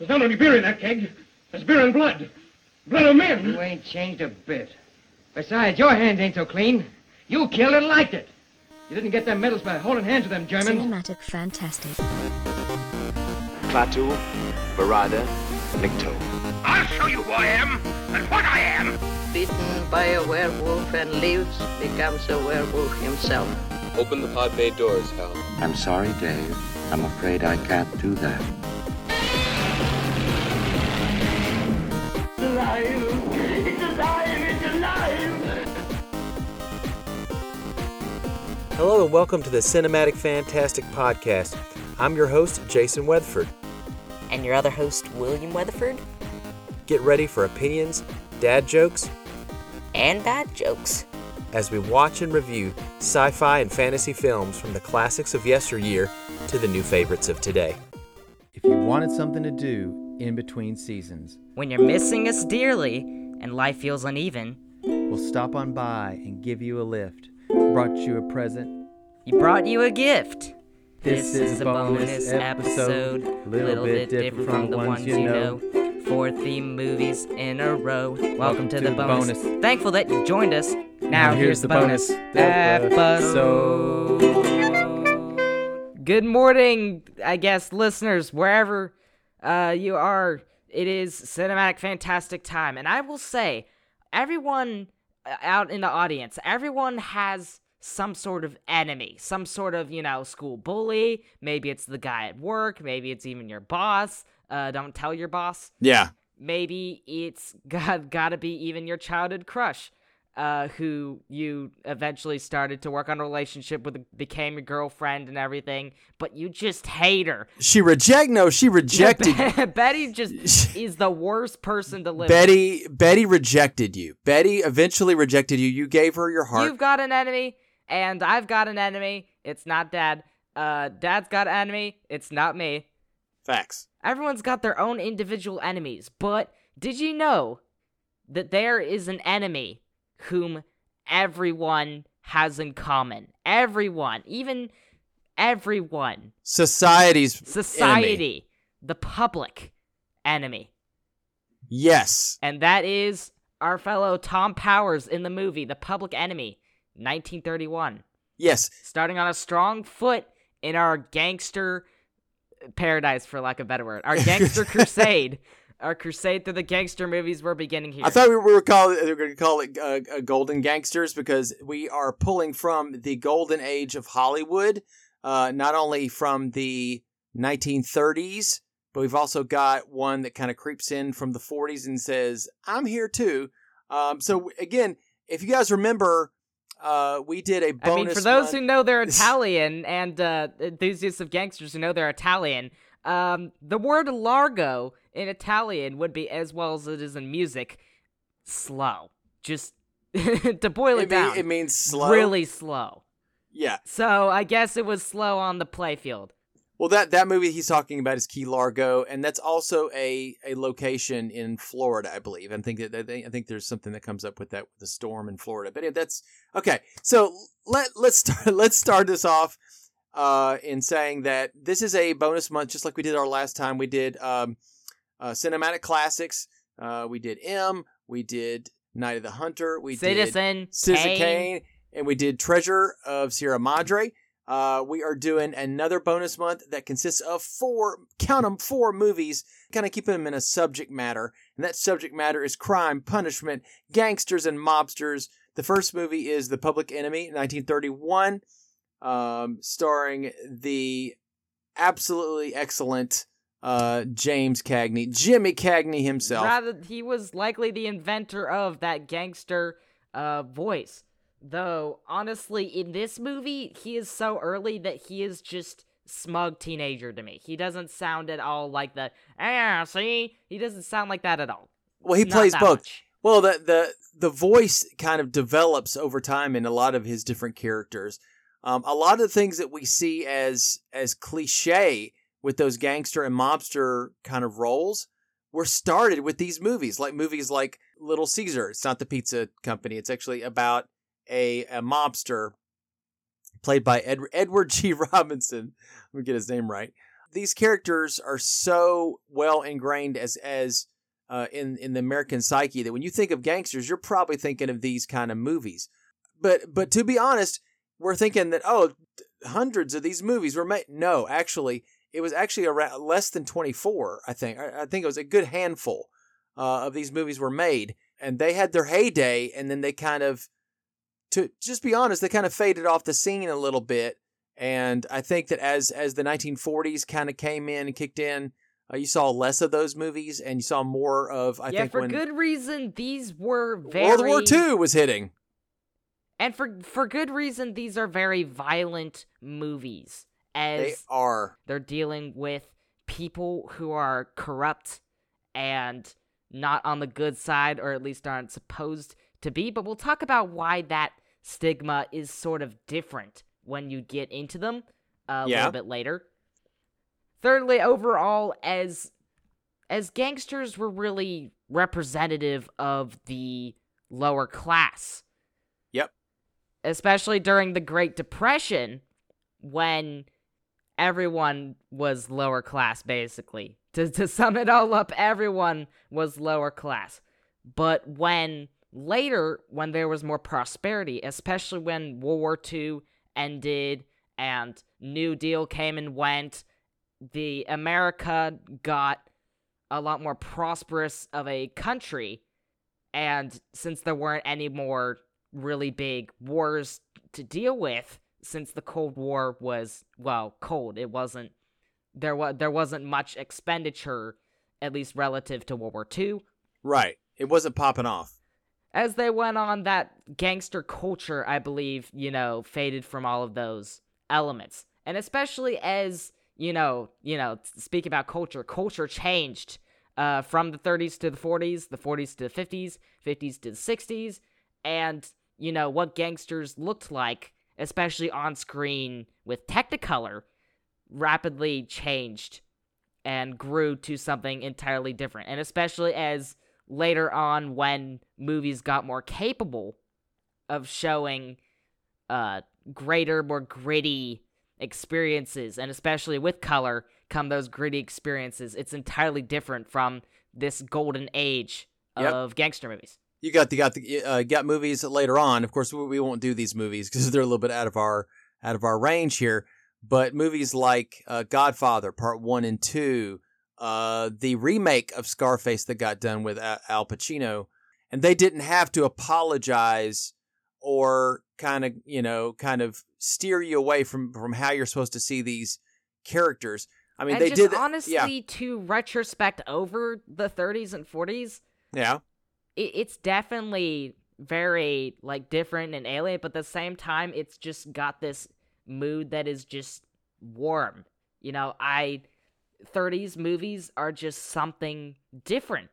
There's not only beer in that keg, there's beer and blood. Blood of men. You ain't changed a bit. Besides, your hands ain't so clean. You killed and liked it. You didn't get them medals by holding hands with them Germans. Cinematic Fantastic. Klaatu, Barada, Nikto. I'll show you who I am and what I am. Bitten by a werewolf and lives, becomes a werewolf himself. Open the pod bay doors, Hal. I'm sorry, Dave. I'm afraid I can't do that. Hello and welcome to the Cinematic Fantastic Podcast. I'm your host, Jason Weatherford. And your other host, William Weatherford. Get ready for opinions, dad jokes, and bad jokes as we watch and review sci fi and fantasy films from the classics of yesteryear to the new favorites of today. If you wanted something to do in between seasons, when you're missing us dearly and life feels uneven, we'll stop on by and give you a lift. Brought you a present. He brought you a gift. This, this is a bonus episode, a little, little bit different from the ones you know. Four theme movies in a row. Welcome, Welcome to, to, the, the bonus. bonus. Thankful that you joined us. Now, here's, here's, the bonus, bonus episode. Good morning, I guess, listeners, wherever uh, you are. It is cinematic, fantastic time, and I will say, everyone out in the audience, everyone has some sort of enemy, some sort of, you know, school bully. Maybe it's the guy at work. Maybe it's even your boss. Uh, don't tell your boss. Yeah. Maybe it's got, gotta be even your childhood crush uh, who you eventually started to work on a relationship with, became your girlfriend and everything, but you just hate her. She reject no, she rejected. Yeah, Betty just is the worst person to live. Betty, with. Betty rejected you. Betty eventually rejected you. You gave her your heart. You've got an enemy, and I've got an enemy. It's not Dad. Uh, Dad's got an enemy. It's not me. Facts. Everyone's got their own individual enemies, but did you know that there is an enemy whom everyone has in common. Everyone, even everyone. Society's society, enemy. the public enemy. Yes. And that is our fellow Tom Powers in the movie The Public Enemy, 1931. Yes. Starting on a strong foot in our gangster paradise for lack of a better word. Our gangster crusade our crusade through the gangster movies we're beginning here. I thought we were, call we were going to call it uh, uh, Golden Gangsters because we are pulling from the golden age of Hollywood, uh, not only from the 1930s, but we've also got one that kind of creeps in from the 40s and says, I'm here too. Um, so, again, if you guys remember, uh, we did a bonus. I mean, for those who know they're Italian and uh, enthusiasts of gangsters who know they're Italian, um, the word largo in Italian would be as well as it is in music, slow. Just to boil it, it down, mean, it means slow, really slow. Yeah. So I guess it was slow on the playfield. Well, that that movie he's talking about is Key Largo, and that's also a, a location in Florida, I believe. I think that I think there's something that comes up with that the storm in Florida. But yeah, that's okay. So let let's start let's start this off uh, in saying that this is a bonus month, just like we did our last time. We did um, uh, cinematic classics. Uh, we did M. We did Night of the Hunter. We Citizen did Citizen Kane. And we did Treasure of Sierra Madre. Uh, we are doing another bonus month that consists of four, count them, four movies, kind of keeping them in a subject matter. And that subject matter is crime, punishment, gangsters, and mobsters. The first movie is The Public Enemy, 1931, um, starring the absolutely excellent uh, James Cagney, Jimmy Cagney himself. Rather, he was likely the inventor of that gangster uh, voice. Though, honestly, in this movie, he is so early that he is just smug teenager to me. He doesn't sound at all like the, ah, see? He doesn't sound like that at all. Well, he Not plays both. Much. Well, the, the, the voice kind of develops over time in a lot of his different characters. Um, a lot of the things that we see as as cliche with those gangster and mobster kind of roles were started with these movies, like movies like Little Caesar. It's not the pizza company. It's actually about a, a mobster played by Ed, Edward G. Robinson. Let me get his name right. these characters are so well ingrained as as uh, in in the American psyche that when you think of gangsters, you're probably thinking of these kind of movies. But but to be honest, we're thinking that oh, hundreds of these movies were made. No, actually, it was actually around less than 24. I think I, I think it was a good handful uh, of these movies were made, and they had their heyday, and then they kind of to just be honest, they kind of faded off the scene a little bit. And I think that as as the 1940s kind of came in and kicked in, uh, you saw less of those movies, and you saw more of I yeah, think for when good reason. These were very World War II was hitting. and for for good reason. These are very violent movies, as They are. they're dealing with people who are corrupt and not on the good side, or at least aren't supposed to be. But we'll talk about why that stigma is sort of different when you get into them uh, a Yeah. little bit later. Thirdly, overall, as as gangsters were really representative of the lower class Yep. especially during the Great Depression when everyone was lower class basically. To to sum it all up, everyone was lower class. But when later when there was more prosperity, especially when World War II ended and New Deal came and went, the America got a lot more prosperous of a country and since there weren't any more really big wars to deal with since the cold war was well cold it wasn't there was there wasn't much expenditure at least relative to world war ii Right. It wasn't popping off. as they went on that gangster culture i believe you know faded from all of those elements and especially as you know you know speak about culture culture changed uh, from the 30s to the 40s the 40s to the 50s 50s to the 60s and you know what gangsters looked like especially on screen with technicolor rapidly changed and grew to something entirely different and especially as later on when movies got more capable of showing uh greater more gritty experiences and especially with color come those gritty experiences it's entirely different from this golden age Yep. of gangster movies You got the got the uh, got movies later on. Of course, we, we won't do these movies because they're a little bit out of our out of our range here. But movies like uh, Godfather Part One and Two, uh, the remake of Scarface that got done with Al Al Pacino, and they didn't have to apologize or kind of you know kind of steer you away from from how you're supposed to see these characters. I mean, and they just did honestly yeah to retrospect over the 30s and 40s yeah it, it's definitely very like different and alien but at the same time it's just got this mood that is just warm. You know i 30s movies are just something different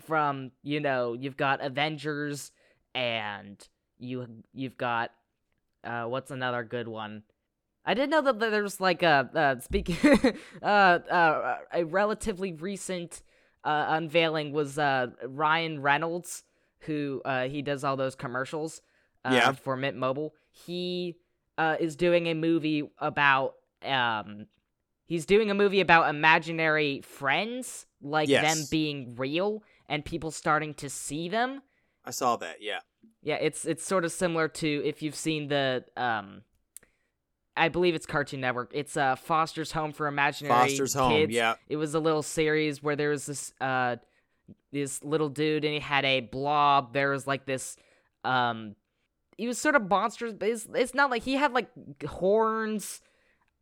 from you know you've got avengers and you you've got uh what's another good one? I didn't know that there was like a uh, speaking uh, uh, a relatively recent uh, unveiling was uh, Ryan Reynolds, who uh, he does all those commercials uh, Yeah. for Mint Mobile. He uh, is doing a movie about um, he's doing a movie about imaginary friends, like them being real and people starting to see them. I saw that. Yeah. Yeah, it's it's sort of similar to if you've seen the um I believe it's Cartoon Network. It's uh Foster's Home for Imaginary Foster's Home, Kids. yeah. It was a little series where there was this uh this little dude and he had a blob. There was like this um he was sort of monstrous, but it's, it's not like he had like horns.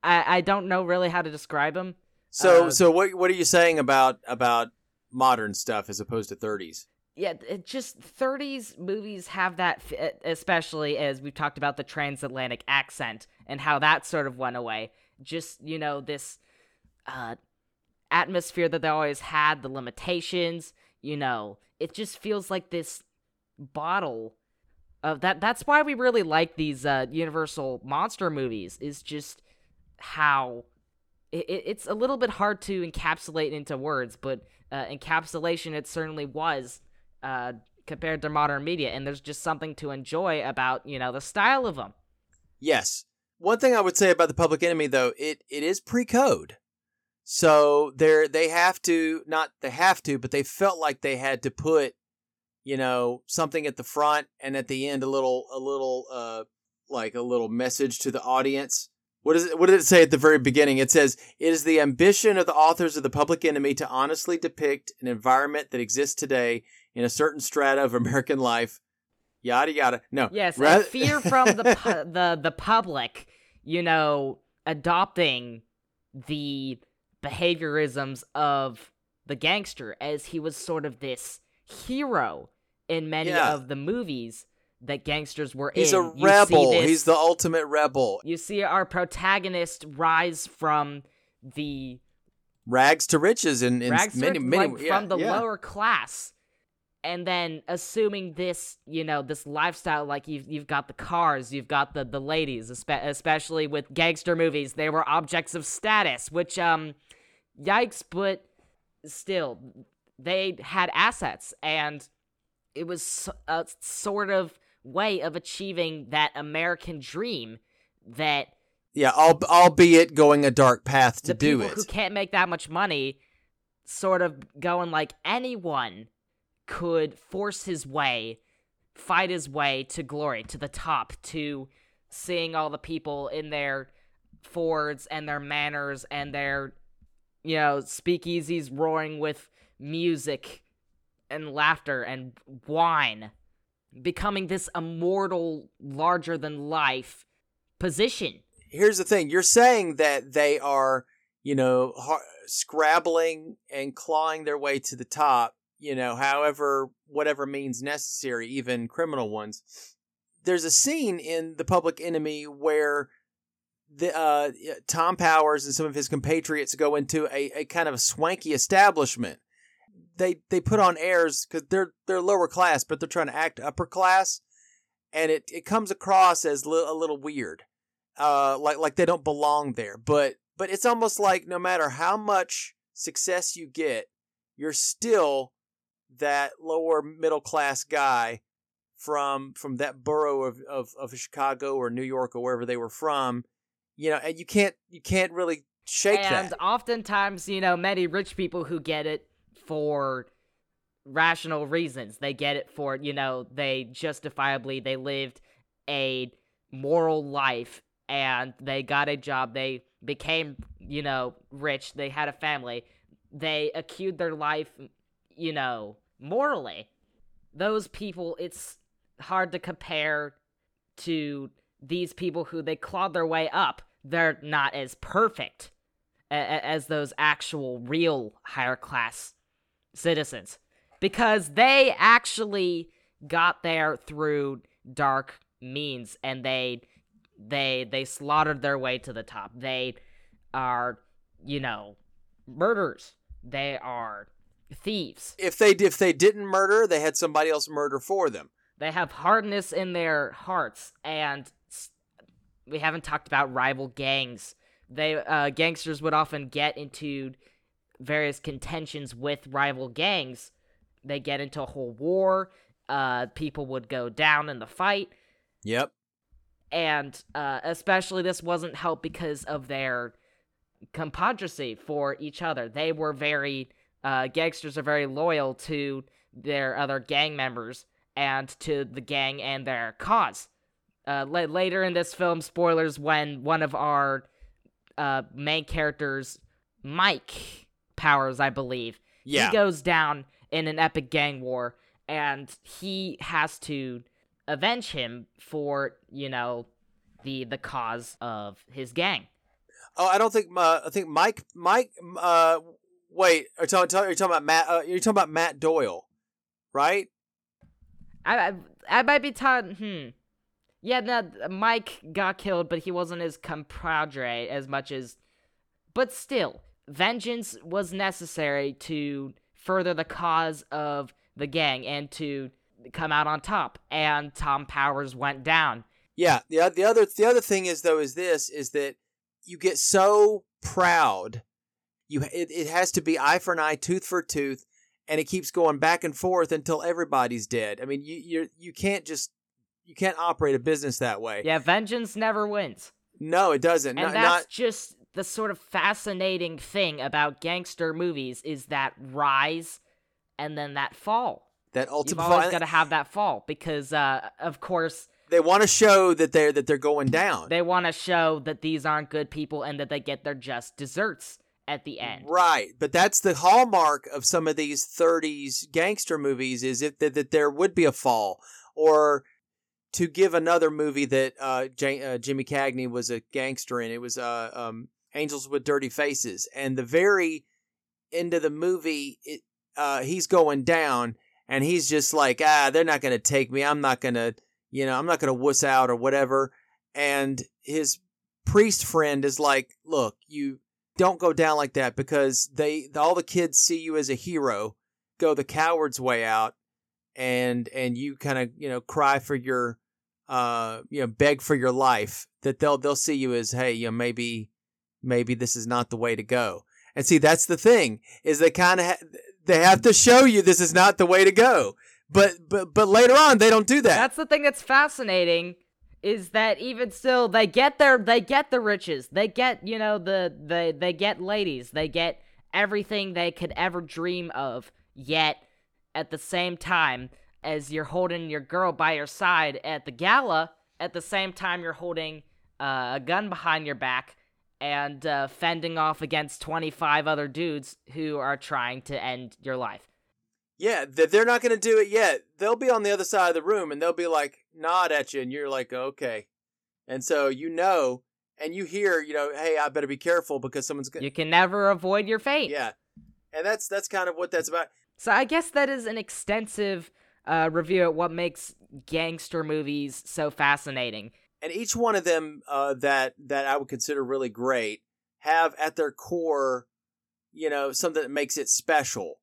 I I don't know really how to describe him. So Uh, so what what are you saying about about modern stuff as opposed to 30s? yeah, just 30s movies have that, especially as we've talked about the transatlantic accent and how that sort of went away. Just, you know, this uh, atmosphere that they always had, the limitations, you know, it just feels like this bottle of that. That's why we really like these uh, Universal monster movies, is just how it, it- it's a little bit hard to encapsulate into words, but uh, encapsulation it certainly was uh, compared to modern media, and there's just something to enjoy about you know the style of them. Yes. One thing I would say about the Public Enemy though, it it is pre-code. So they're they have to not they have to, but they felt like they had to put, you know, something at the front and at the end a little a little uh like a little message to the audience. What is it? What did it say at the very beginning? It says, "It is the ambition of the authors of the Public Enemy to honestly depict an environment that exists today in a certain strata of American life." Yada yada. No. Yes, and fear from the pu- the the public, you know, adopting the behaviorisms of the gangster as he was sort of this hero in many Yeah. of the movies that gangsters were He's in. a You see rebel. this- He's the ultimate rebel. You see our protagonist rise from the Rags to riches in, in rags to many riches, many like, yeah, from the yeah. lower class and then assuming this you know this lifestyle like you've, you've got the cars you've got the, the ladies espe- especially with gangster movies they were objects of status which um yikes but still they had assets and it was a sort of way of achieving that american dream that Yeah, al- albeit going a dark path to the do people it. who can't make that much money sort of going like anyone could force his way fight his way to glory to the top to seeing all the people in their fords and their manors and their you know speakeasies roaring with music and laughter and wine becoming this immortal larger than life position Here's the thing: you're saying that they are, you know, scrabbling and clawing their way to the top. You know, however, whatever means necessary, even criminal ones. There's a scene in The Public Enemy where the uh, Tom Powers and some of his compatriots go into a, a kind of swanky establishment. They they put on airs because they're they're lower class, but they're trying to act upper class, and it, it comes across as li- a little weird, uh, like like they don't belong there. But but it's almost like no matter how much success you get, you're still that lower middle class guy from from that borough of, of, of Chicago or New York or wherever they were from, you know, and you can't you can't really shake and that. oftentimes, you know, many rich people who get it for rational reasons. They get it for, you know, they justifiably they lived a moral life and they got a job. They became, you know, rich. They had a family. They accrued their life, you know, morally. Those people, it's hard to compare to these people who they clawed their way up. They're not as perfect as those actual real higher class citizens because they actually got there through dark means and they they they slaughtered their way to the top they are you know murderers they are thieves if they if they didn't murder, they had somebody else murder for them. they have hardness in their hearts and we haven't talked about rival gangs they uh, gangsters would often get into various contentions with rival gangs they get into a whole war uh, people would go down in the fight Yep. and uh, especially this wasn't helped because of their compadre for each other. They were very uh, gangsters are very loyal to their other gang members and to the gang and their cause. Uh, la- later in this film, spoilers when one of our uh, main characters, Mike Powers, I believe, Yeah. he goes down in an epic gang war, and he has to avenge him for you know the the cause of his gang. Oh, I don't think. Uh, I think Mike. Mike. Uh, wait. Are you talking, are you talking about Matt? Uh, you're talking about Matt Doyle, right? I I, I might be talking. Hmm. Yeah, no, Mike got killed, but he wasn't his compadre as much as. But still, vengeance was necessary to further the cause of the gang and to come out on top. And Tom Powers went down. Yeah. The the other the other thing is though is this is that you get so proud. You it, it has to be eye for an eye, tooth for tooth, and it keeps going back and forth until everybody's dead. I mean, you you you can't just you can't operate a business that way. Yeah, vengeance never wins. No, it doesn't. And Not- that's not just the sort of fascinating thing about gangster movies is that rise and then that fall. That ultimate You've always got to have that fall because, uh, of course, they want to show that they're that they're going down. They want to show that these aren't good people and that they get their just desserts at the end. Right, but that's the hallmark of some of these 30s gangster movies is if that, that there would be a fall or to give another movie that uh, J- uh, Jimmy Cagney was a gangster in. It was uh, um, Angels with Dirty Faces, and the very end of the movie, it, uh, he's going down, and he's just like, ah, they're not going to take me. I'm not going to, you know, I'm not going to wuss out or whatever. And his priest friend is like, look, you don't go down like that because they all the kids see you as a hero. Go the coward's way out, and and you kind of you know cry for your uh you know beg for your life that they'll they'll see you as hey you know maybe maybe this is not the way to go and see that's the thing is they kind of ha- they have to show you this is not the way to go but but but later on they don't do that that's the thing that's fascinating is that even still they get their they get the riches. They get you know the the they get ladies. They get everything they could ever dream of yet at the same time as you're holding your girl by your side at the gala at the same time you're holding uh, a gun behind your back and uh, fending off against 25 other dudes who are trying to end your life. Yeah, they're not going to do it yet. They'll be on the other side of the room and they'll be like nod at you, and you're like, okay. And so you know, and you hear, you know, hey, I better be careful because someone's going. To. You can never avoid your fate. Yeah, and that's that's kind of what that's about. So I guess that is an extensive uh, review at what makes gangster movies so fascinating. And each one of them uh, that that I would consider really great have at their core, you know, something that makes it special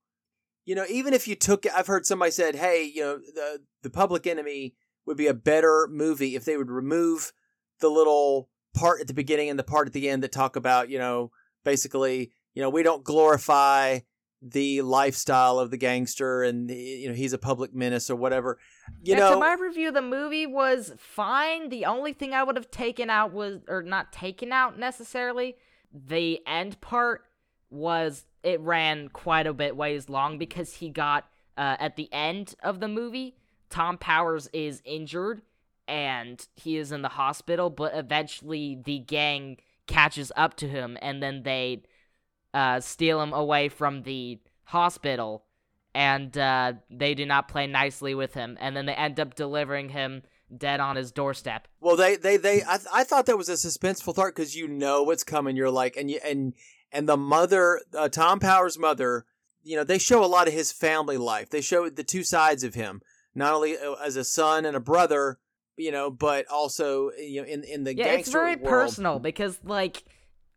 you know, even if you took, I've heard somebody said, hey, you know, the the Public Enemy would be a better movie if they would remove the little part at the beginning and the part at the end that talk about, you know, basically, you know, we don't glorify the lifestyle of the gangster and you know he's a public menace or whatever. You know so my review the movie was fine. The only thing i would have taken out was or not taken out necessarily the end part was it ran quite a bit ways long because he got uh, at the end of the movie tom powers is injured and he is in the hospital but eventually the gang catches up to him and then they uh, steal him away from the hospital and uh, they do not play nicely with him and then they end up delivering him dead on his doorstep. Well they they they i, I thought that was a suspenseful thought because you know what's coming. You're like and you and and the mother, uh, Tom Powers' mother, you know, they show a lot of his family life. They show the two sides of him, not only uh, as a son and a brother, you know, but also you know in in the yeah, it's very world. personal because like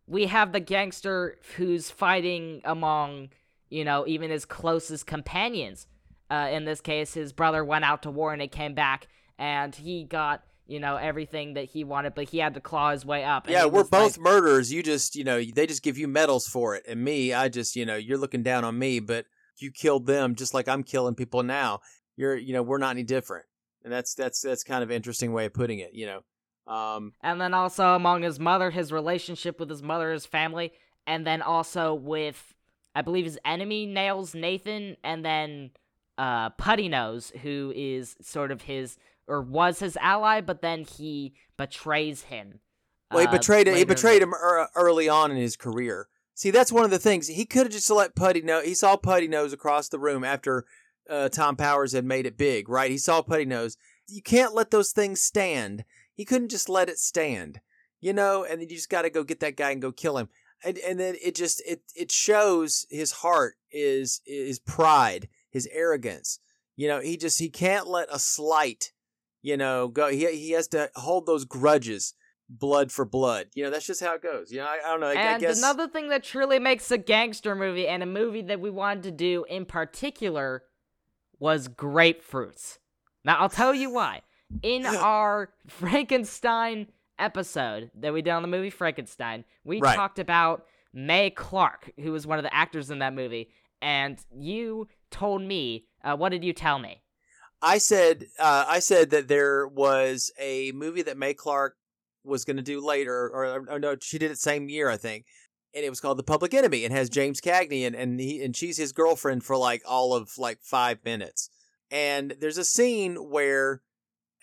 we have the gangster who's fighting among you know even his closest companions. Uh, in this case, his brother went out to war and he came back, and he got you know everything that he wanted, but he had to claw his way up. Yeah, we're both like, murderers. You just, you know, they just give you medals for it, and me, I just, you know, you're looking down on me, but you killed them just like I'm killing people now. You're, you know, we're not any different, and that's that's that's kind of interesting way of putting it, you know. Um, and then also among his mother, his relationship with his mother, his family, and then also with, I believe his enemy nails Nathan, and then uh, Putty Nose, who is sort of his or was his ally, but then he betrays him. Well, he uh, betrayed uh, he betrayed him early on in his career. See, that's one of the things he could have just let Putty know. He saw Putty Nose across the room after uh, Tom Powers had made it big, right? He saw Putty Nose. You can't let those things stand. He couldn't just let it stand, you know. And then you just got to go get that guy and go kill him. And and then it just it it shows his heart is his pride, his arrogance. You know, he just he can't let a slight you know, go. He he has to hold those grudges, blood for blood. You know, that's just how it goes. You know, I, I don't know. I, and I guess another thing that truly makes a gangster movie and a movie that we wanted to do in particular was grapefruits. Now I'll tell you why. In our Frankenstein episode that we did on the movie Frankenstein, we right. talked about Mae Clarke, who was one of the actors in that movie, and you told me, uh, what did you tell me? I said uh, I said that there was a movie that Mae Clarke was going to do later, or, or no, she did it same year, I think. And it was called The Public Enemy, and has James Cagney, and and he and she's his girlfriend for like all of like five minutes. And there's a scene where,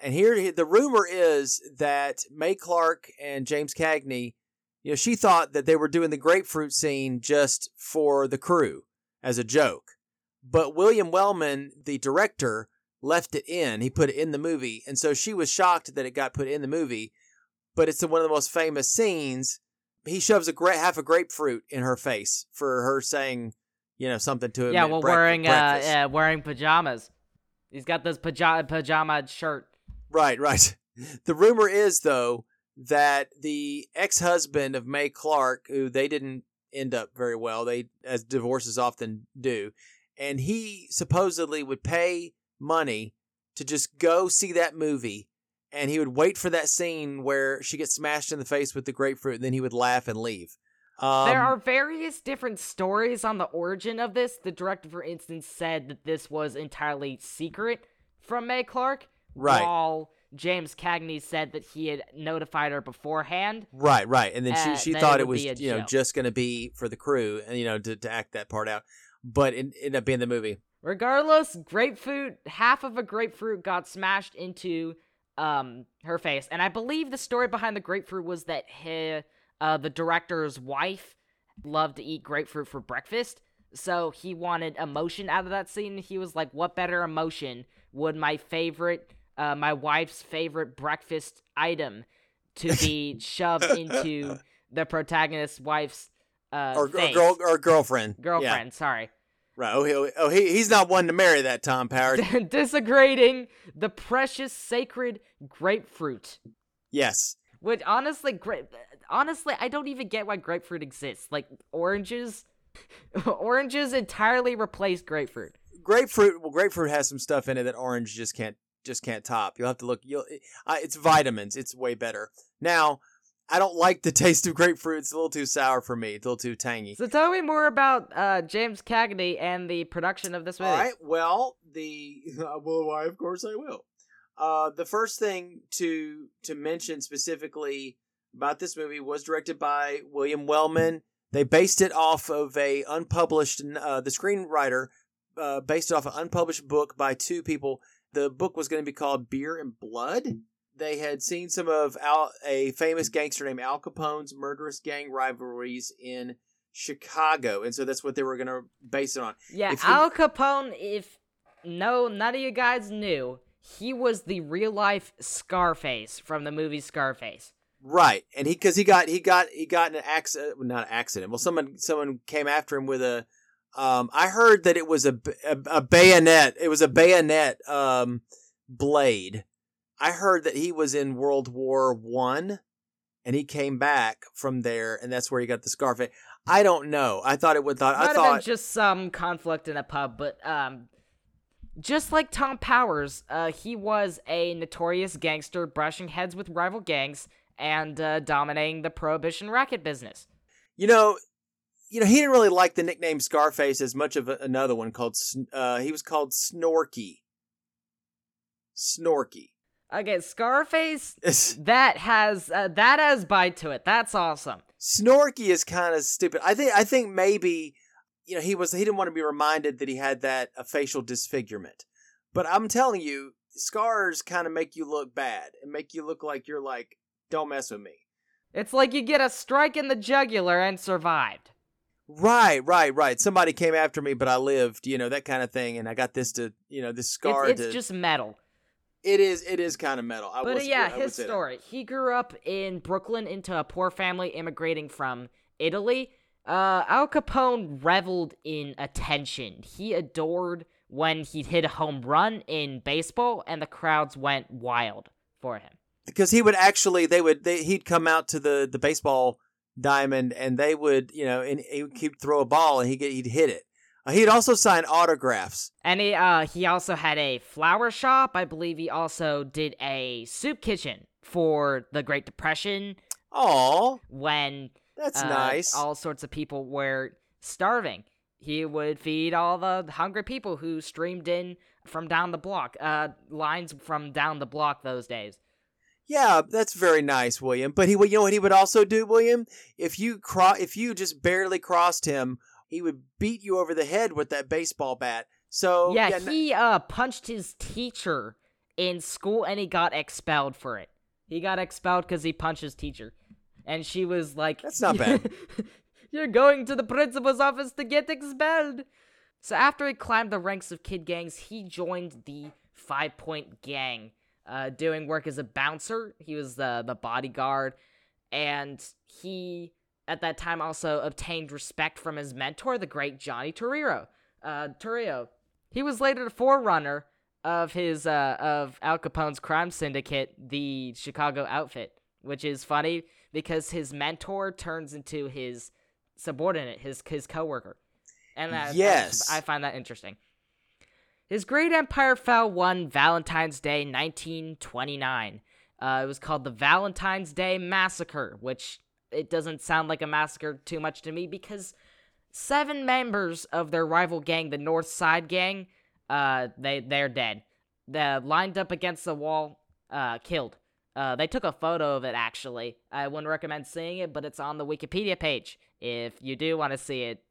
and here the rumor is that Mae Clarke and James Cagney, you know, she thought that they were doing the grapefruit scene just for the crew as a joke, but William Wellman, the director, left it in. He put it in the movie, and so she was shocked that it got put in the movie. But it's one of the most famous scenes. He shoves a gra- half a grapefruit in her face for her saying, you know, something to him. Yeah, well, brec- wearing uh, uh, wearing pajamas. He's got this pajama pajama shirt. Right, right. The rumor is though that the ex-husband of Mae Clarke, who they didn't end up very well, they as divorces often do, and he supposedly would pay money to just go see that movie and he would wait for that scene where she gets smashed in the face with the grapefruit and then he would laugh and leave. Um, there are various different stories on the origin of this. The director, for instance, said that this was entirely secret from Mae Clarke, Right. while James Cagney said that he had notified her beforehand. Right, right. And then uh, she she that thought it was you know joke. just going to be for the crew and you know to, to act that part out. But it ended up being the movie. Regardless, grapefruit, half of a grapefruit got smashed into um her face, and I believe the story behind the grapefruit was that he, uh, the director's wife loved to eat grapefruit for breakfast, so he wanted emotion out of that scene. He was like, "What better emotion would my favorite, uh, my wife's favorite breakfast item to be shoved into the protagonist's wife's uh, or, or girl or girlfriend. Yeah. girlfriend?" Sorry. Right. Oh, he, oh he, he's not one to marry that Tom Power. Desecrating the precious sacred grapefruit. yes. Which honestly, grape. Honestly, I don't even get why grapefruit exists. Like oranges, oranges entirely replace grapefruit. Grapefruit. Well, grapefruit has some stuff in it that orange just can't just can't top. You'll have to look. You'll. Uh, it's vitamins. It's way better. Now, I don't like the taste of grapefruit. It's a little too sour for me. It's a little too tangy. So tell me more about uh, James Cagney and the production of this movie. All right. Well, the well, why? Of course, I will. Uh, the first thing to to mention specifically about this movie was directed by William Wellman. They based it off of a unpublished. Uh, the screenwriter uh, based off an unpublished book by two people. The book was going to be called Beer and Blood. They had seen some of Al, a famous gangster named Al Capone's murderous gang rivalries in Chicago, and so that's what they were going to base it on. Yeah, Al Capone. If no, none of you guys knew, he was the real life Scarface from the movie Scarface. Right, and he because he got he got he got an accident, not an accident. Well, someone someone came after him with a. Um, I heard that it was a a bayonet. It was a bayonet um blade. I heard that he was in World War One, and he came back from there, and that's where he got the scarf. I don't know. I thought it would. Thought Might I have thought been just some conflict in a pub, but um, just like Tom Powers, uh, he was a notorious gangster, brushing heads with rival gangs and uh, dominating the prohibition racket business. you know, you know, he didn't really like the nickname Scarface as much of a, another one called. Sn- Uh, he was called Snorky. Snorky. Okay, Scarface. That has uh, that has bite to it. That's awesome. Snorky is kind of stupid. I think I think maybe you know he was he didn't want to be reminded that he had that a facial disfigurement. But I'm telling you, scars kind of make you look bad and make you look like you're like don't mess with me. It's like you get a strike in the jugular and survived. Right, right, right. Somebody came after me, but I lived. You know that kind of thing, and I got this to you know this scar. It's, it's to, just metal. It is it is kind of metal. I But uh, will, yeah, I his say that. story. He grew up in Brooklyn into a poor family immigrating from Italy. Uh, Al Capone reveled in attention. He adored when he'd hit a home run in baseball and the crowds went wild for him. because he would actually they would they, he'd come out to the the baseball diamond and they would you know and he would keep throw a ball and he get he'd hit it. Uh, he'd also sign autographs. And he, uh, he also had a flower shop. I believe he also did a soup kitchen for the Great Depression Oh, when that's uh, nice. all sorts of people were starving. He would feed all the hungry people who streamed in from down the block. Uh, lines from down the block those days. Yeah, that's very nice, William. But he, would- you know what he would also do, William? If you cro- if you just barely crossed him, he would beat you over the head with that baseball bat. So yeah, n- he uh punched his teacher in school and he got expelled for it. He got expelled because he punched his teacher, and she was like, That's not bad. You're going to the principal's office to get expelled." So after he climbed the ranks of kid gangs, he joined the Five Point Gang, uh, doing work as a bouncer. He was the the bodyguard, and he at that time also obtained respect from his mentor, the great Johnny Torrio. Uh, Torrio. He was later the forerunner of his uh, of Al Capone's crime syndicate, the Chicago Outfit, which is funny because his mentor turns into his subordinate, his his coworker, and that, Yes. I find that interesting. His great empire fell one Valentine's Day, 1929. Uh, it was called the Valentine's Day Massacre, which it doesn't sound like a massacre too much to me because seven members of their rival gang, the North Side Gang, uh, they they're dead. They're lined up against the wall, uh, killed. Uh, they took a photo of it actually. I wouldn't recommend seeing it, but it's on the Wikipedia page if you do want to see it.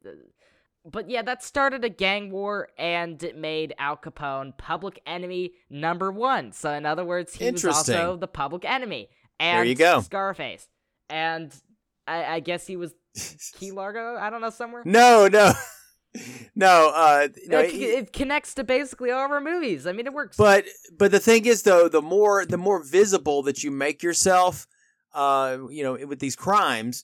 But yeah, that started a gang war and it made Al Capone public enemy number one. So in other words, he was also the public enemy. And There you go. Scarface. And I, I guess he was Key Largo. I don't know somewhere. no, no, no. Uh, no it, he- it connects to basically all of our movies. I mean, it works. But but the thing is though, the more the more visible that you make yourself, uh, you know, with these crimes,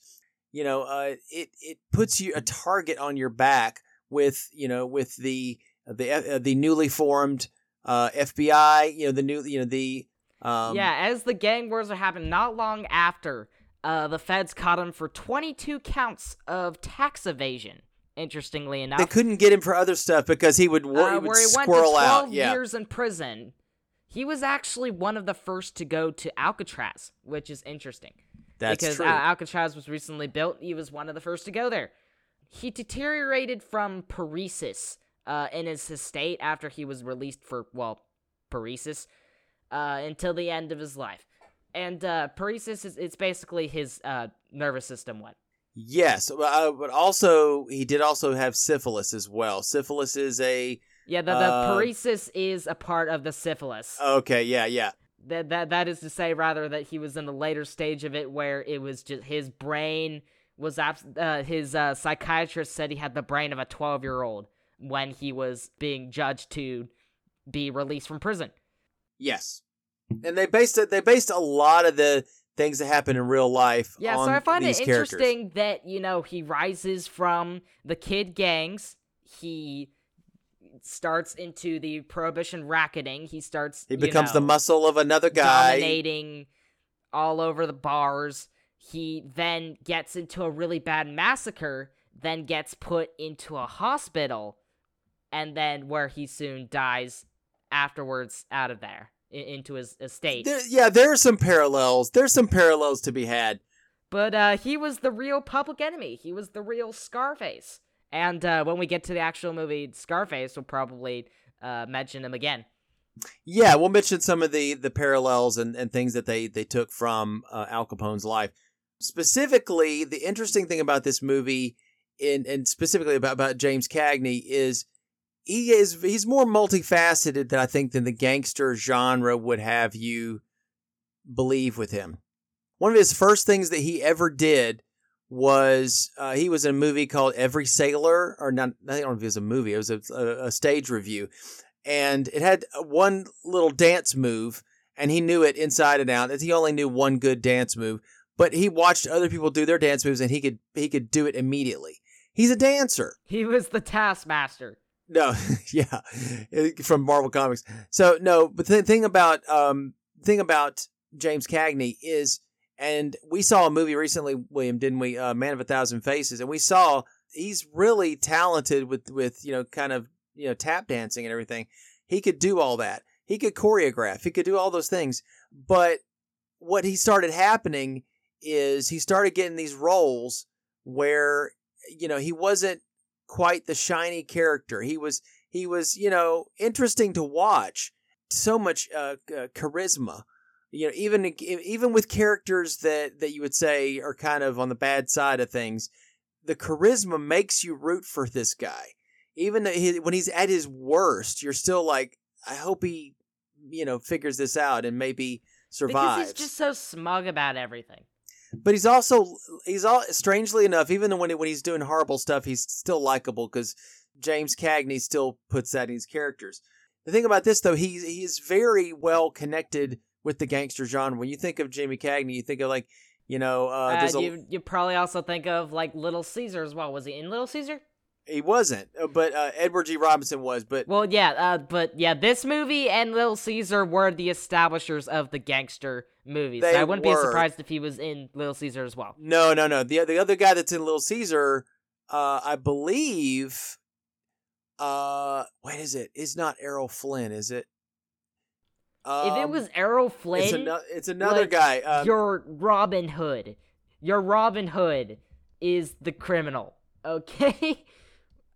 you know, uh, it it puts you a target on your back with you know with the the uh, the newly formed uh, FBI, you know, the new you know the um, yeah, as the gang wars are happening, not long after, uh, the feds caught him for 22 counts of tax evasion. Interestingly enough, They couldn't get him for other stuff because he would, wor- he uh, would where he went to squirrel 12 out. Yeah, years in prison. He was actually one of the first to go to Alcatraz, which is interesting. that's because true. Al- Alcatraz was recently built. He was one of the first to go there. He deteriorated from paresis uh, in his estate after he was released for, well, paresis uh, until the end of his life. And uh, paresis is it's basically his uh, nervous system went. yes, uh, but also he did also have syphilis as well. Syphilis is a Yeah, the, the Uh, paresis is a part of the syphilis. okay, yeah, yeah. that that that is to say rather that he was in the later stage of it where it was just his brain was abs- uh, his uh, psychiatrist said he had the brain of a 12 year old when he was being judged to be released from prison Yes, and they based it. They based a lot of the things that happen in real life. yeah on so i find it characters. interesting that you know he rises from the kid gangs he starts into the prohibition racketing he starts He becomes the muscle of another guy. dominating all over the bars. He then gets into a really bad massacre, then gets put into a hospital, and then where he soon dies afterwards out of there into his estate. There, yeah, there are some parallels. There's some parallels to be had. But uh, he was the real public enemy. He was the real Scarface. And uh, when we get to the actual movie Scarface, we'll probably uh, mention him again. Yeah, we'll mention some of the the parallels and, and things that they they took from uh, Al Capone's life. Specifically, the interesting thing about this movie, in and specifically about about James Cagney, is he is he's more multifaceted than I think than the gangster genre would have you believe with him. One of his first things that he ever did was uh, he was in a movie called Every Sailor, or not. I don't know if it was a movie. It was a, a, a stage review, and it had one little dance move, and he knew it inside and out. He only knew one good dance move, but he watched other people do their dance moves, and he could he could do it immediately. He's a dancer. He was the Taskmaster. No, yeah, from Marvel Comics. So no, but the thing about um thing about James Cagney is, and we saw a movie recently, William, didn't we? Uh, Man of a Thousand Faces, and we saw he's really talented with with you know kind of you know tap dancing and everything. He could do all that. He could choreograph. He could do all those things. But what he started happening is he started getting these roles where you know he wasn't quite the shiny character. He was he was you know interesting to watch. So much uh, uh, charisma, You know, even even with characters that that you would say are kind of on the bad side of things, the charisma makes you root for this guy. Even when he's at his worst, you're still like, I hope he, you know, figures this out and maybe survives. Because he's just so smug about everything. But he's also he's all strangely enough, even when when he's doing horrible stuff, he's still likable because James Cagney still puts that in his characters. The thing about this though, he he's very well connected with the gangster genre. When you think of Jamie Cagney, you think of like you know, uh, uh, you you probably also think of like Little Caesar as well. Was he in Little Caesar? He wasn't, uh, but uh, Edward G. Robinson was. But well, yeah, uh, but yeah, this movie and Little Caesar were the establishers of the gangster movies. So I wouldn't were. be surprised if he was in Little Caesar as well. No, no, no. The the other guy that's in Little Caesar, uh, I believe. Uh, what is it? Is not Errol Flynn? Is it? Um, if it um, was Errol Flynn, it's, an- it's another like, guy. Um, your Robin Hood, your Robin Hood is the criminal. Okay,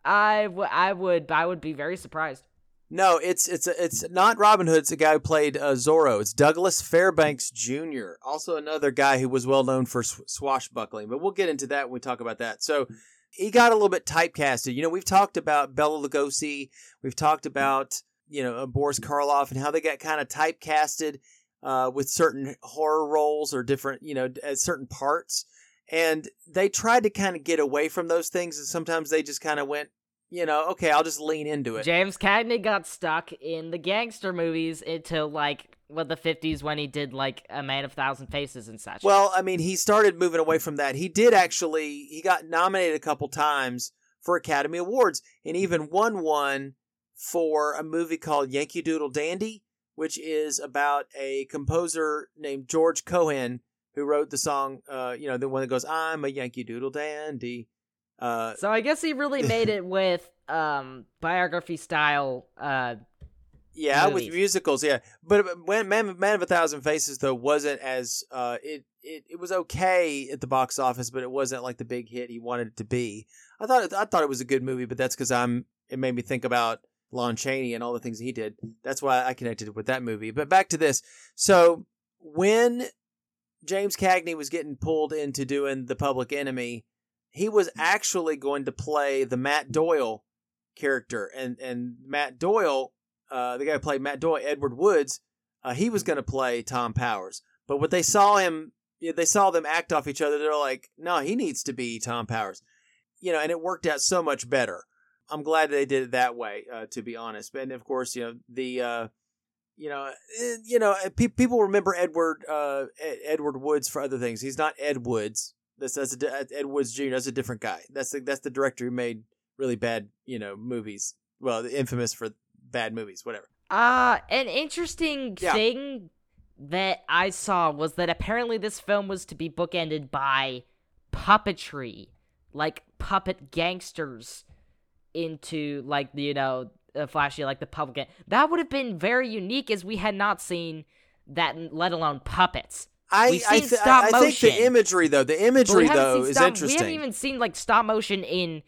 I, w- I would I would be very surprised. No, it's it's it's not Robin Hood. It's a guy who played uh, Zorro. It's Douglas Fairbanks Jr., also another guy who was well known for sw- swashbuckling. But we'll get into that when we talk about that. So he got a little bit typecasted. You know, we've talked about Bela Lugosi. We've talked about you know uh, Boris Karloff and how they got kind of typecasted uh, with certain horror roles or different you know as certain parts. And they tried to kind of get away from those things, and sometimes they just kind of went, you know, okay, I'll just lean into it. James Cagney got stuck in the gangster movies until like what the 50s when he did like A Man of Thousand Faces and such. Well, I mean, he started moving away from that. He did actually he got nominated a couple times for Academy Awards and even won one for a movie called Yankee Doodle Dandy, which is about a composer named George Cohan who wrote the song uh, you know, the one that goes I'm a Yankee Doodle Dandy. Uh, so I guess he really made it with um, biography style. Uh, yeah, movies. with musicals, yeah. But when Man, Man of a Thousand Faces though wasn't as uh, it, it it was okay at the box office, but it wasn't like the big hit he wanted it to be. I thought it, I thought it was a good movie, but that's because I'm it made me think about Lon Chaney and all the things he did. That's why I connected with that movie. But back to this. So when James Cagney was getting pulled into doing The Public Enemy, he was actually going to play the Matt Doyle character, and and Matt Doyle, uh, the guy who played Matt Doyle, Edward Woods, uh, he was going to play Tom Powers. But what they saw him, they saw them act off each other. They're like, no, he needs to be Tom Powers, you know, and it worked out so much better. I'm glad they did it that way, uh, to be honest. And of course, you know the. Uh, you know, you know, pe- people remember Edward uh, Edward Woods for other things. He's not Ed Woods. That's that's a, Ed Woods Jr. That's a different guy. That's the, that's the director who made really bad you know movies. Well, infamous for bad movies, whatever. Uh an interesting yeah. thing that I saw was that apparently this film was to be bookended by puppetry, like puppet gangsters into like you know uh, flashy like the public. That would have been very unique as we had not seen that, let alone puppets. I I, th- I, I think the imagery though, the imagery though is stop, interesting. We haven't even seen like stop motion in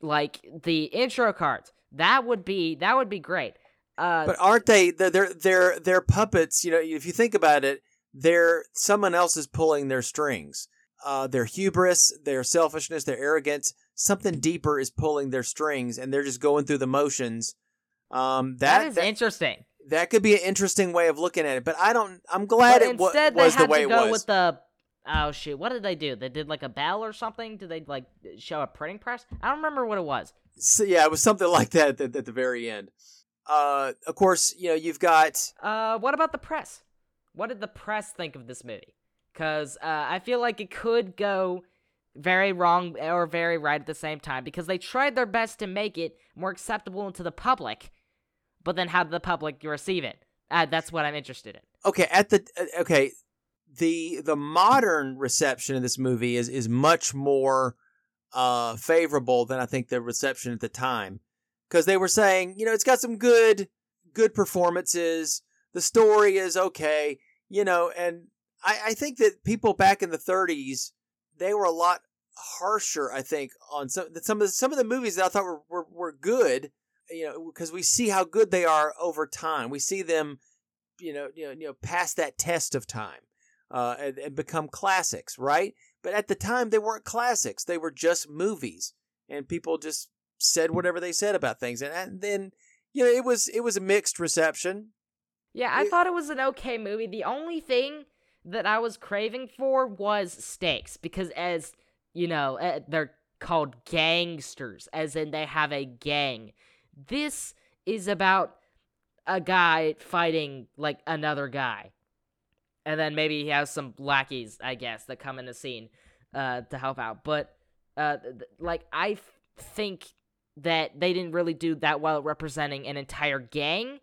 like the intro cards. That would be that would be great. Uh, but aren't they? They're they're they're puppets. You know, if you think about it, they're someone else is pulling their strings. Uh, their hubris, their selfishness, their arrogance. Something deeper is pulling their strings, and they're just going through the motions. Um, that, that is that, interesting that could be an interesting way of looking at it. But I don't. I'm glad but it w- was the way it was. With the oh shoot, what did they do? They did like a bell or something. Did they like show a printing press? I don't remember what it was. So, yeah, it was something like that at, at the very end. Uh, of course, you know you've got. Uh, what about the press? What did the press think of this movie? Because uh, I feel like it could go very wrong or very right at the same time because they tried their best to make it more acceptable to the public but then how did the public receive it? Uh, that's what I'm interested in. Okay, at the uh, okay, the the modern reception of this movie is is much more uh favorable than I think the reception at the time because they were saying, you know, it's got some good good performances. The story is okay, you know, and I, I think that people back in the 30s they were a lot harsher. I think on some some of the, some of the movies that I thought were were, were good you know, because we see how good they are over time. We see them you know, you know, you know, pass that test of time uh, and, and become classics, right? But at the time, they weren't classics; they were just movies, and people just said whatever they said about things, and, and then you know, it was it was a mixed reception. Yeah, I thought it was an okay movie. The only thing that I was craving for was stakes because as you know, uh, they're called gangsters as in they have a gang. This is about a guy fighting like another guy. And then maybe he has some lackeys, I guess, that come in the scene uh, to help out. But uh, th- like I f- think that they didn't really do that well representing an entire gang.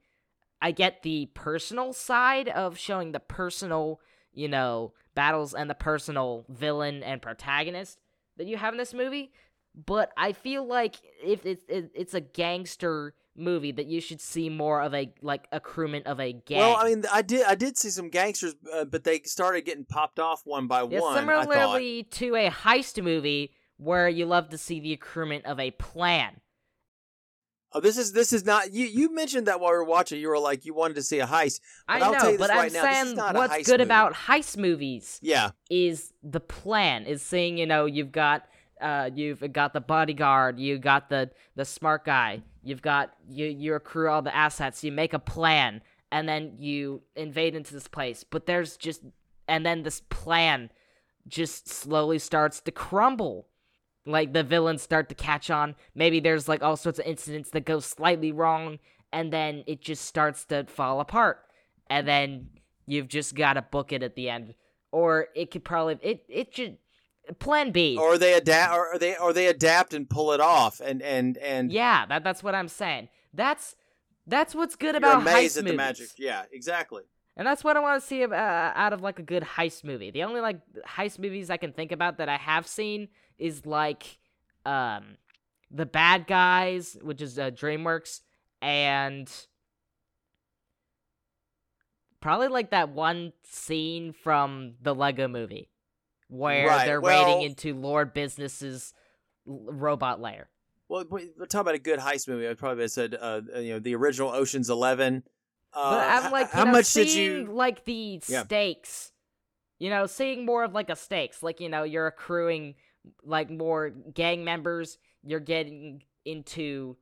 I get the personal side of showing the personal, you know, battles and the personal villain and protagonist that you have in this movie, but I feel like if it's it's a gangster movie that you should see more of a like accruement of a gang. Well, I mean, I did I did see some gangsters, uh, but they started getting popped off one by yeah, one. Similarly to a heist movie where you love to see the accruement of a plan. Oh, this is this is not you. You mentioned that while we were watching, you were like you wanted to see a heist. I I'll know, tell you but right I'm now, saying what's good movie. about heist movies. Yeah, is the plan is seeing you know you've got uh you've got the bodyguard, you got the the smart guy, you've got you you accrue all the assets, you make a plan, and then you invade into this place. But there's just and then this plan just slowly starts to crumble like the villains start to catch on. Maybe there's like all sorts of incidents that go slightly wrong, and then it just starts to fall apart. And then you've just got to book it at the end, or it could probably it it should plan B. Or they adapt, or they or they adapt and pull it off, and and and yeah, that that's what I'm saying. That's that's what's good you're about amazed heist at movies. the magic. Yeah, exactly. And that's what I want to see uh, out of like a good heist movie. The only like heist movies I can think about that I have seen is like um the bad guys which is uh, dreamworks and probably like that one scene from the lego movie where Right, they're well- raiding into lord business's l- robot lair Well, we- we're talking about a good heist movie. I probably have said, uh, you know, the original Ocean's Eleven. Uh, but i'm like how know, much did you? like the Yeah. stakes you know seeing more of like a stakes like you know you're accruing like more gang members you're getting into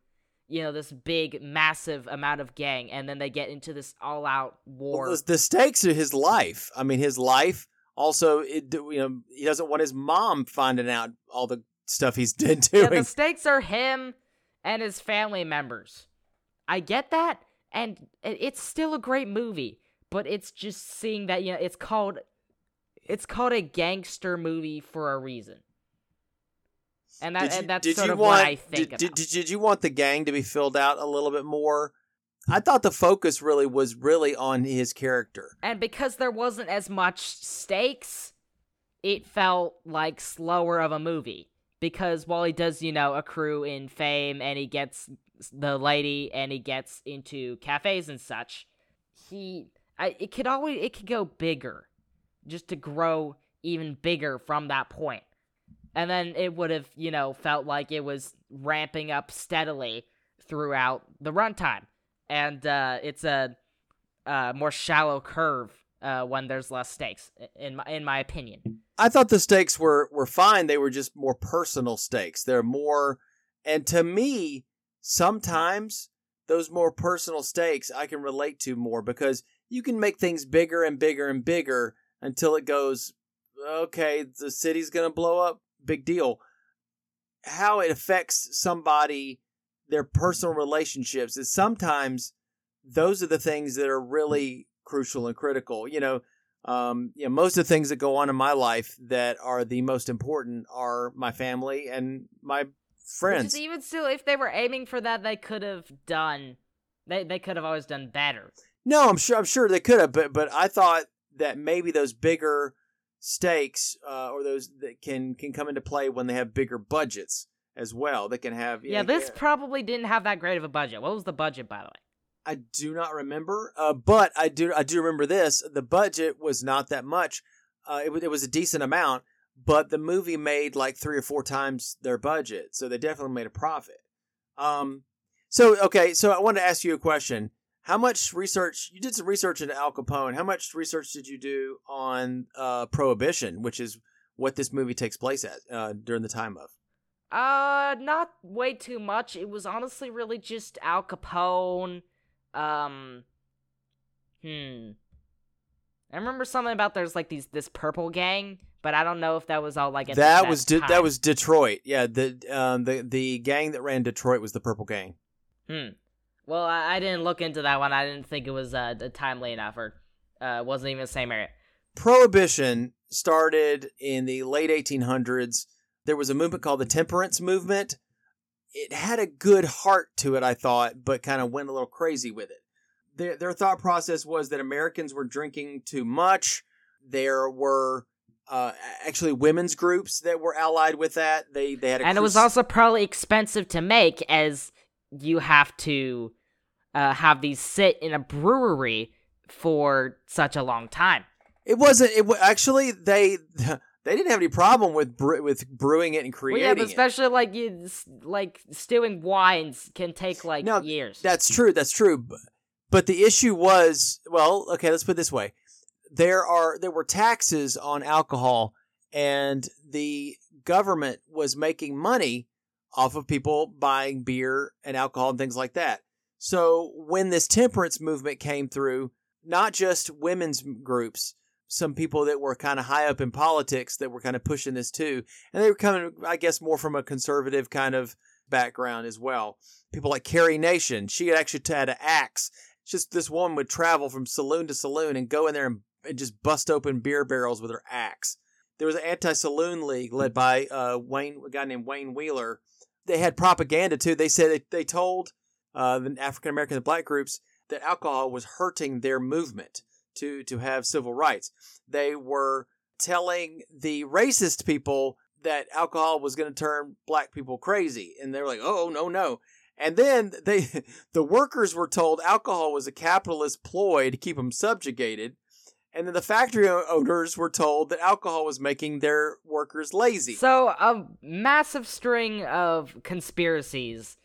you know this big massive amount of gang and then they get into this all out war Well, the, stakes are his life. I mean, his life. Also, it, you know, he doesn't want his mom finding out all the stuff he's been yeah, doing. the stakes are him and his family members i get that and it's still a great movie but it's just seeing that you know it's called it's called a gangster movie for a reason and that you- and that's sort of want, what i think did, about. did, did you want the gang to be filled out a little bit more? I thought the focus really was really on his character. and because there wasn't as much stakes it felt like slower of a movie because while he does you know accrue in fame and he gets the lady and he gets into cafes and such he I, it could always it could go bigger just to grow even bigger from that point and then it would have you know felt like it was ramping up steadily throughout the runtime and uh, it's a uh, more shallow curve uh, when there's less stakes, in my in my opinion. I thought the stakes were were fine. They were just more personal stakes. They're more, and to me, sometimes those more personal stakes I can relate to more because you can make things bigger and bigger and bigger until it goes, okay, the city's gonna blow up, big deal. How it affects somebody, their personal relationships is sometimes those are the things that are really crucial and critical. You know, um, you know, most of the things that go on in my life that are the most important are my family and my friends. even still, if they were aiming for that, they could have done. They they could have always done better. No, I'm sure. I'm sure they could have, but but I thought that maybe those bigger stakes uh, or those that can can come into play when they have bigger budgets as well. They can have Yeah, this probably didn't have that great of a budget. What was the budget, by the way? I do not remember, uh, but I do I do remember this. The budget was not that much. Uh, it, it was a decent amount, but the movie made like three or four times their budget, so they definitely made a profit. Um, so okay, so I wanted to ask you a question. How much research you did some research into Al Capone? How much research did you do on uh, Prohibition, which is what this movie takes place at uh, during the time of? Uh, not way too much. It was honestly really just Al Capone. Um, hmm. I remember something about there's like these this purple gang, but I don't know if that was all like at that the, was that, De- that was Detroit. Yeah, the um the the gang that ran Detroit was the Purple Gang. Hmm. Well, I, I didn't look into that one. I didn't think it was uh, timely enough, or uh, wasn't even the same area. Prohibition started in the late 1800s. There was a movement called the temperance movement. It had a good heart to it, I thought, but kind of went a little crazy with it. Their, their thought process was that Americans were drinking too much. There were uh, actually women's groups that were allied with that. They they had, and it was also probably expensive to make, as you have to uh, have these sit in a brewery for such a long time. It wasn't. It was actually they they didn't have any problem with bre- with brewing it and creating well, yeah, but it. especially like you, like stewing wines can take like No, years. That's true. That's true. But, but the issue was, well, okay, let's put it this way: there are there were taxes on alcohol, and the government was making money off of people buying beer and alcohol and things like that. So when this temperance movement came through, not just women's groups, some people that were kind of high up in politics that were kind of pushing this too. And they were coming, I guess, more from a conservative kind of background as well. People like Carrie Nation, she actually had an axe. Just this woman would travel from saloon to saloon and go in there and, and just bust open beer barrels with her axe. There was an anti-saloon league led by uh, Wayne, a guy named Wayne Wheeler. They had propaganda too. They said they, they told uh, the African American and black groups that alcohol was hurting their movement to to have civil rights. They were telling the racist people that alcohol was going to turn black people crazy, and they were like, "Oh no, no." And then they, the workers were told alcohol was a capitalist ploy to keep them subjugated. And then the factory owners were told that alcohol was making their workers lazy. So a massive string of conspiracies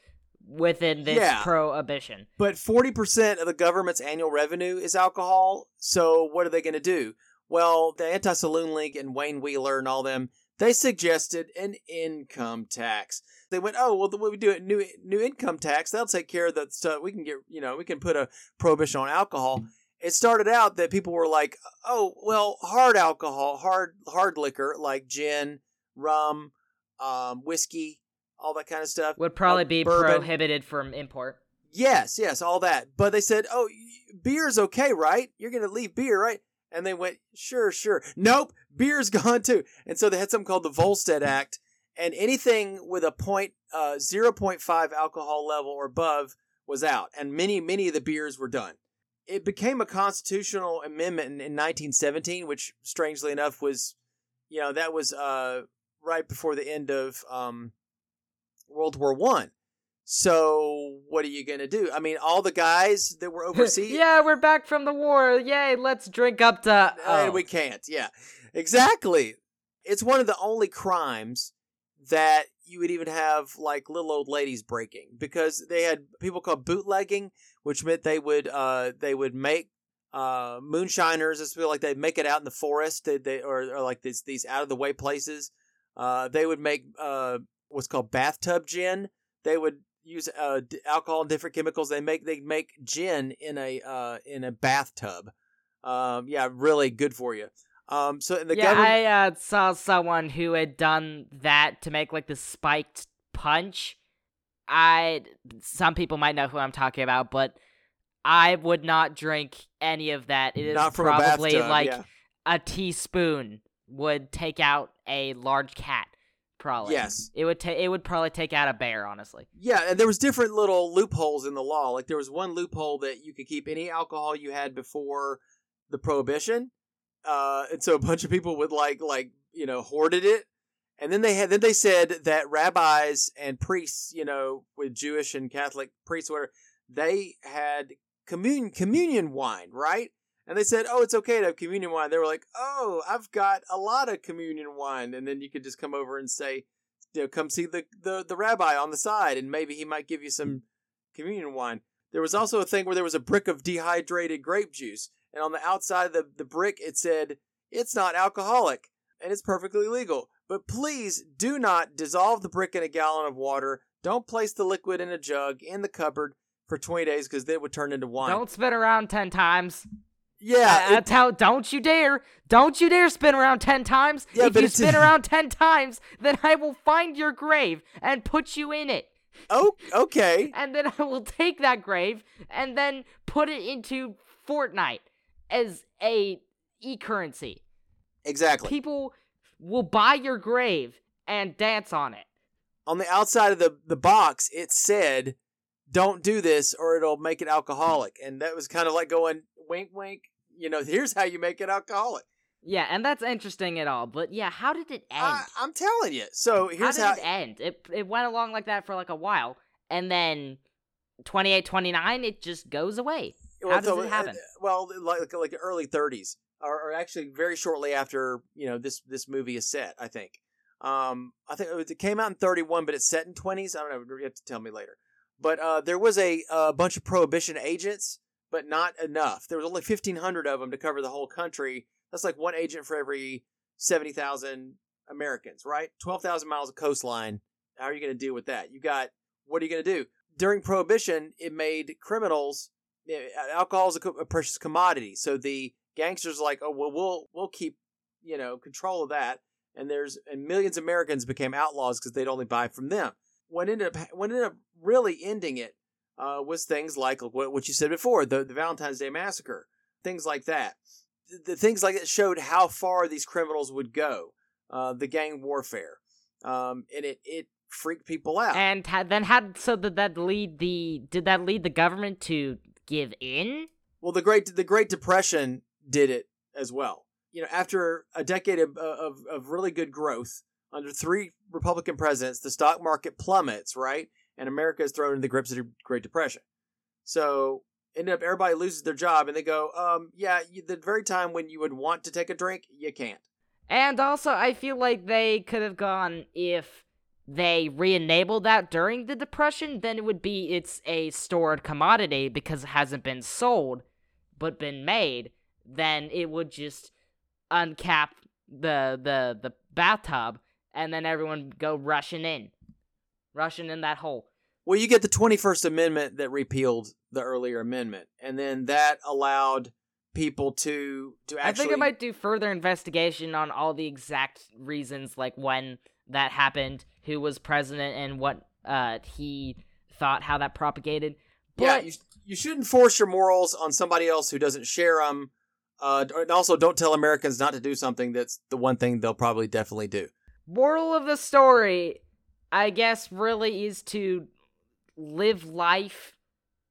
within this Yeah. prohibition. But 40% of the government's annual revenue is alcohol. So what are they going to do? Well, the Anti Saloon League and Wayne Wheeler and all them, they suggested an income tax. They went, oh, well, the way we do it, new new income tax, that'll take care of the stuff. We can get, you know, we can put a prohibition on alcohol. It started out that people were like, oh, well, hard alcohol, hard hard liquor like gin, rum, um, whiskey, all that kind of stuff Would probably uh, be bourbon. prohibited from import. Yes, yes, all that. But they said, "Oh, beer's okay, right? You're going to leave beer, right?" And they went, "Sure, sure." Nope, beer's gone too. And so they had something called the Volstead Act, and anything with a point uh 0.5 alcohol level or above was out, and many many of the beers were done. It became a constitutional amendment in, in 1917, which strangely enough was, you know, that was uh right before the end of um World War One. So what are you gonna do? I mean, all the guys that were overseas. yeah, we're back from the war. Yay, let's drink up to. Uh, Oh. we can't. Yeah, exactly. It's one of the only crimes that you would even have like little old ladies breaking because they had people called bootlegging, which meant they would uh they would make uh moonshiners. It's like they'd make it out in the forest. They, they or, or like these these out of the way places. Uh, they would make uh what's called bathtub gin. They would use uh alcohol and different chemicals. They make they make gin in a uh in a bathtub. Um, yeah, really good for you. Um, so the yeah, government. I uh, saw someone who had done that to make like the spiked punch. I some people might know who I'm talking about, but I would not drink any of that. It is a probably bathtub, like yeah. a teaspoon would take out a large cat. Probably. Yes. It would ta- it would probably take out a bear, honestly. Yeah, and there was different little loopholes in the law. Like there was one loophole that you could keep any alcohol you had before the prohibition. Uh, and so a bunch of people would like like you know hoarded it, and then they had then they said that rabbis and priests, you know, with Jewish and Catholic priests, whatever, they had communion communion wine, right? And they said, "Oh, it's okay to have communion wine." They were like, "Oh, I've got a lot of communion wine," and then you could just come over and say, you know, come see the, the, the rabbi on the side, and maybe he might give you some communion wine. there was also a thing where there was a brick of dehydrated grape juice, and on the outside of the, the brick it said, It's not alcoholic, and it's perfectly legal. But please do not dissolve the brick in a gallon of water. Don't place the liquid in a jug in the cupboard for 20 days because then it would turn into wine. Don't spin around 10 times. Yeah. I, I tell, don't you dare. Don't you dare spin around 10 times. Yeah, if you spin around 10 times, then I will find your grave and put you in it. oh, okay. And then I will take that grave and then put it into Fortnite as a e-currency. Exactly. People will buy your grave and dance on it. on the outside of the, the box, it said, don't do this or it'll make it alcoholic. And that was kind of like going, wink, wink, you know, here's how you make it alcoholic. Yeah, and that's interesting at all. But yeah, how did it end? I, I'm telling you. So how did how. it end? It it went along like that for like a while, and then 28, 29, it just goes away. Well, how does so, it happen? uh, Well, like like early 30s, or, or actually very shortly after you know this this movie is set. I think. Um, I think it, came out in 31, but it's set in 20s. I don't know. You have to tell me later. But uh, there was a, a bunch of prohibition agents, but not enough. There was only 1,500 of them to cover the whole country. That's like one agent for every 70,000 Americans, right? 12,000 miles of coastline. How are you going to deal with that? You got, what are you going to do? During Prohibition, it made criminals, alcohol is a, a precious commodity. So the gangsters are like, oh, well, we'll, we'll keep, you know, control of that. And there's, and millions of Americans became outlaws because they'd only buy from them. What ended up, what ended up really ending it uh, was things like what, what you said before, the, the Valentine's Day Massacre, things like that. The, things like that showed how far these criminals would go, uh, the gang warfare, um, and it it freaked people out. And then had so did that lead the did that lead the government to give in? well, the Great the Great Depression did it as well. You know, after a decade of of, of really good growth under three Republican presidents, the stock market plummets, right, and America is thrown into the grips of the Great Depression. So ended up everybody loses their job, and they go, um, yeah, you, the very time when you would want to take a drink, you can't. And also, I feel like they could have gone if they re-enabled that during the depression, then it would be it's a stored commodity because it hasn't been sold but been made. Then it would just uncap the the the bathtub, and then everyone go rushing in, rushing in that hole. Well, you get the 21st Amendment that repealed the earlier amendment, and then that allowed people to to actually. I think I might do further investigation on all the exact reasons, like when that happened, who was president, and what uh he thought, how that propagated. But yeah, you, you shouldn't force your morals on somebody else who doesn't share them. Uh, and also, don't tell Americans not to do something that's the one thing they'll probably definitely do. moral of the story, I guess, really is to live life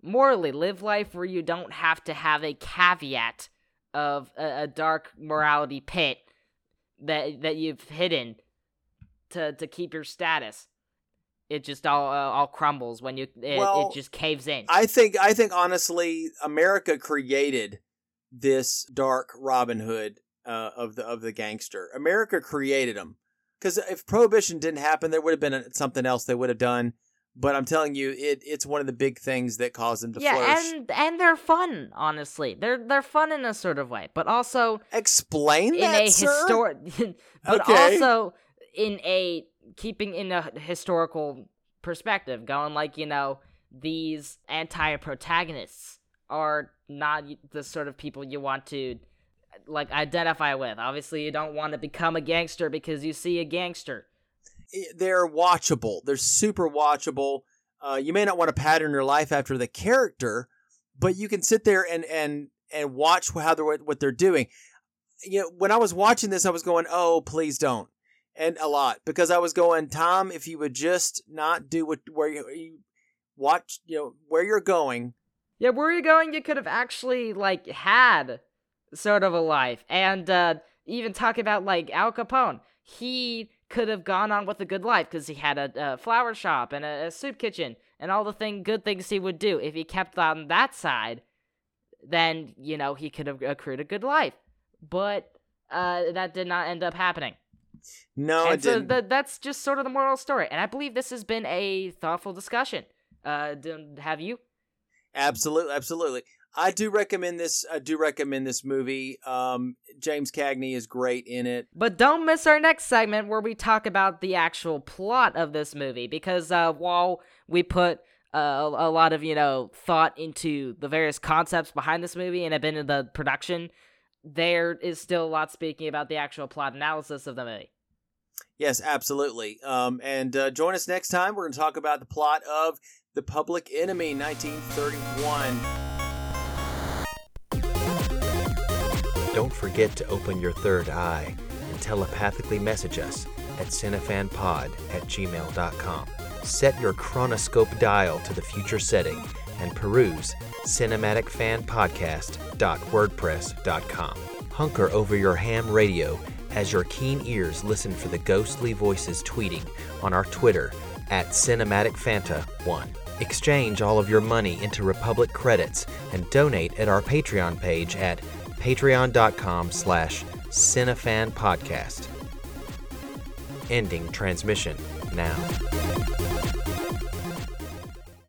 morally. Live life where you don't have to have a caveat of a, a dark morality pit that that you've hidden to to keep your status. It just all uh, all crumbles when you it, Well, it just caves in. I think I think honestly, America created this dark Robin Hood uh, of the of the gangster. America created him because if prohibition didn't happen, there would have been something else they would have done. But I'm telling you, it it's one of the big things that caused them to yeah, flourish. and and they're fun. Honestly, they're they're fun in a sort of way, but also Explain in that, a historic, but Okay. also in a keeping in a historical perspective, going like you know these anti-protagonists are not the sort of people you want to like identify with. Obviously, you don't want to become a gangster because you see a gangster. they're watchable. They're super watchable. Uh, you may not want to pattern your life after the character, but you can sit there and and and watch how they're what they're doing. You know, when I was watching this, I was going, "Oh, please don't," and a lot because I was going, "Tom, if you would just not do what where you, you watch, you know, where you're going." Yeah, where you're going? You could have actually like had sort of a life, and uh, even talk about like Al Capone. He could have gone on with a good life because he had a, a flower shop and a, a soup kitchen and all the thing good things he would do if he kept on that side. Then you know he could have accrued a good life, but uh, that did not end up happening. No, and so didn't. th- that's just sort of the moral story. And I believe this has been a thoughtful discussion. Uh, have you? Absolutely, absolutely. I do recommend this. I do recommend this movie. Um, James Cagney is great in it. But don't miss our next segment where we talk about the actual plot of this movie because uh, while we put uh, a lot of you know thought into the various concepts behind this movie and have been in the production, there is still a lot speaking about the actual plot analysis of the movie. Yes, absolutely. Um, and uh, join us next time. We're going to talk about the plot of The Public Enemy, 1931. Don't forget to open your third eye and telepathically message us at cinefanpod at gmail.com. Set your chronoscope dial to the future setting and peruse cinematicfanpodcast.wordpress.com. Hunker over your ham radio as your keen ears listen for the ghostly voices tweeting on our Twitter at CinematicFanta1. Exchange all of your money into Republic credits and donate at our Patreon page at patreon.com slash cinefanpodcast. Ending transmission now.